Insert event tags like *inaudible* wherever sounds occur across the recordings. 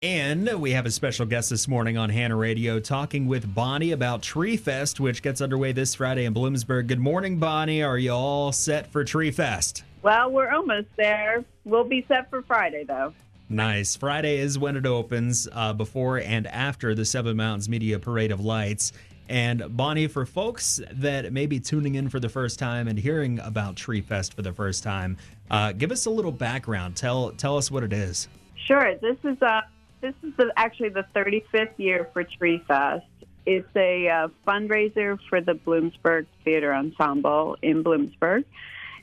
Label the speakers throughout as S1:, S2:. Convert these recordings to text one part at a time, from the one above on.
S1: And we have a special guest this morning on Hannah Radio talking with Bonnie about Tree Fest, which gets underway this Friday in Bloomsburg. Good morning, Bonnie. Are you all set for Tree Fest?
S2: Well, we're almost there. We'll be set for Friday, though.
S1: Nice. Friday is when it opens, uh, before and after the Seven Mountains Media Parade of Lights. And Bonnie, for folks that may be tuning in for the first time and hearing about Tree Fest for the first time, uh, give us a little background. Tell tell us what it is.
S2: Sure. This is uh, this is the, actually the 35th year for Tree Fest. It's a uh, fundraiser for the Bloomsburg Theater Ensemble in Bloomsburg.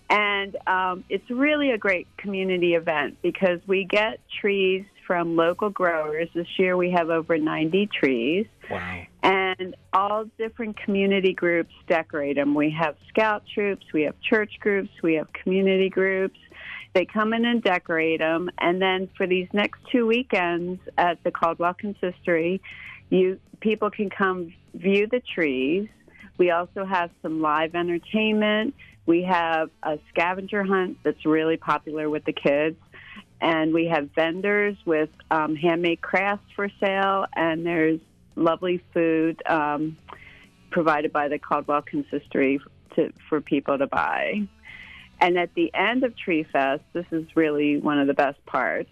S2: And um, it's really a great community event because we get trees from local growers. This year we have over 90 trees.
S1: Wow.
S2: And all different community groups decorate them. We have scout troops, we have church groups, we have community groups. They come in and decorate them. And then for these next two weekends at the Caldwell Consistory, you people can come view the trees. We also have some live entertainment. We have a scavenger hunt that's really popular with the kids. And we have vendors with um, handmade crafts for sale, and there's lovely food um, provided by the Caldwell Consistory to, for people to buy. And at the end of Tree Fest, this is really one of the best parts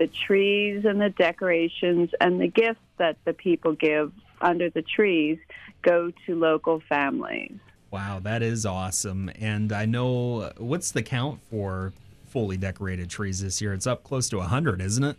S2: the trees and the decorations and the gifts that the people give under the trees go to local families.
S1: Wow, that is awesome. And I know what's the count for fully decorated trees this year? It's up close to 100, isn't it?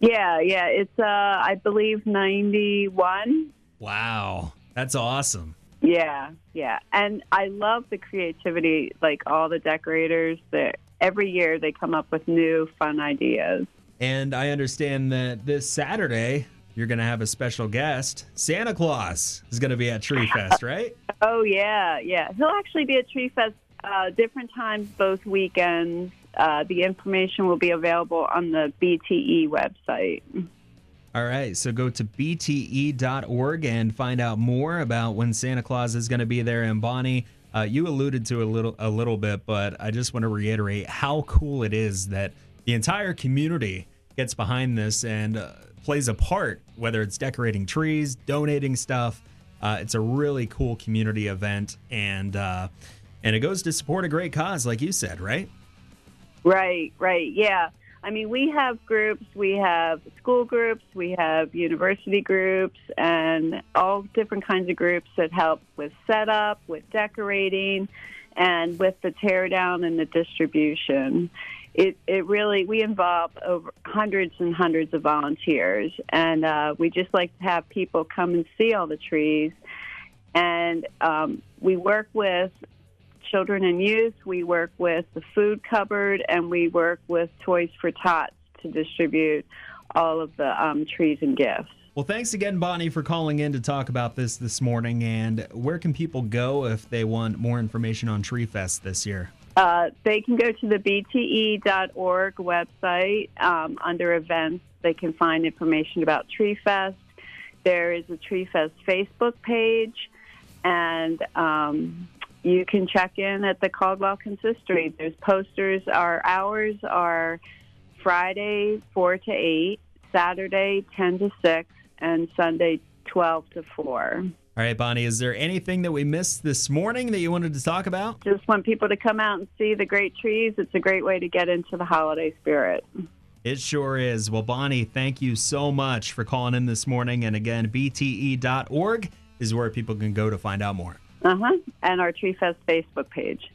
S2: Yeah, yeah. It's, uh, I believe, 91.
S1: Wow, that's awesome.
S2: Yeah, yeah. And I love the creativity, like all the decorators that every year they come up with new fun ideas.
S1: And I understand that this Saturday you're going to have a special guest. Santa Claus is going to be at Tree Fest, *laughs* right?
S2: Oh, yeah, yeah. He'll actually be at Tree Fest uh, different times both weekends. Uh, the information will be available on the BTE website.
S1: All right, so go to bte.org and find out more about when Santa Claus is going to be there. And Bonnie, uh, you alluded to a little a little bit, but I just want to reiterate how cool it is that the entire community gets behind this and uh, plays a part, whether it's decorating trees, donating stuff. Uh, it's a really cool community event, and uh, and it goes to support a great cause, like you said, right?
S2: Right, right, yeah. I mean, we have groups, we have school groups, we have university groups, and all different kinds of groups that help with setup, with decorating, and with the teardown and the distribution. It, it really, we involve over hundreds and hundreds of volunteers, and uh, we just like to have people come and see all the trees. And um, we work with children and youth. We work with the food cupboard, and we work with Toys for Tots to distribute all of the um, trees and gifts.
S1: Well, thanks again, Bonnie, for calling in to talk about this this morning. And where can people go if they want more information on Tree Fest this year?
S2: Uh, they can go to the bte.org website um, under events. They can find information about Tree Fest. There is a Tree Fest Facebook page, and um, you can check in at the Caldwell Consistory. There's posters. Our hours are Friday 4 to 8, Saturday 10 to 6, and Sunday 12 to 4.
S1: All right, Bonnie, is there anything that we missed this morning that you wanted to talk about?
S2: Just want people to come out and see the great trees. It's a great way to get into the holiday spirit.
S1: It sure is. Well, Bonnie, thank you so much for calling in this morning. And again, bte.org is where people can go to find out more.
S2: Uh huh. And our Tree Fest Facebook page.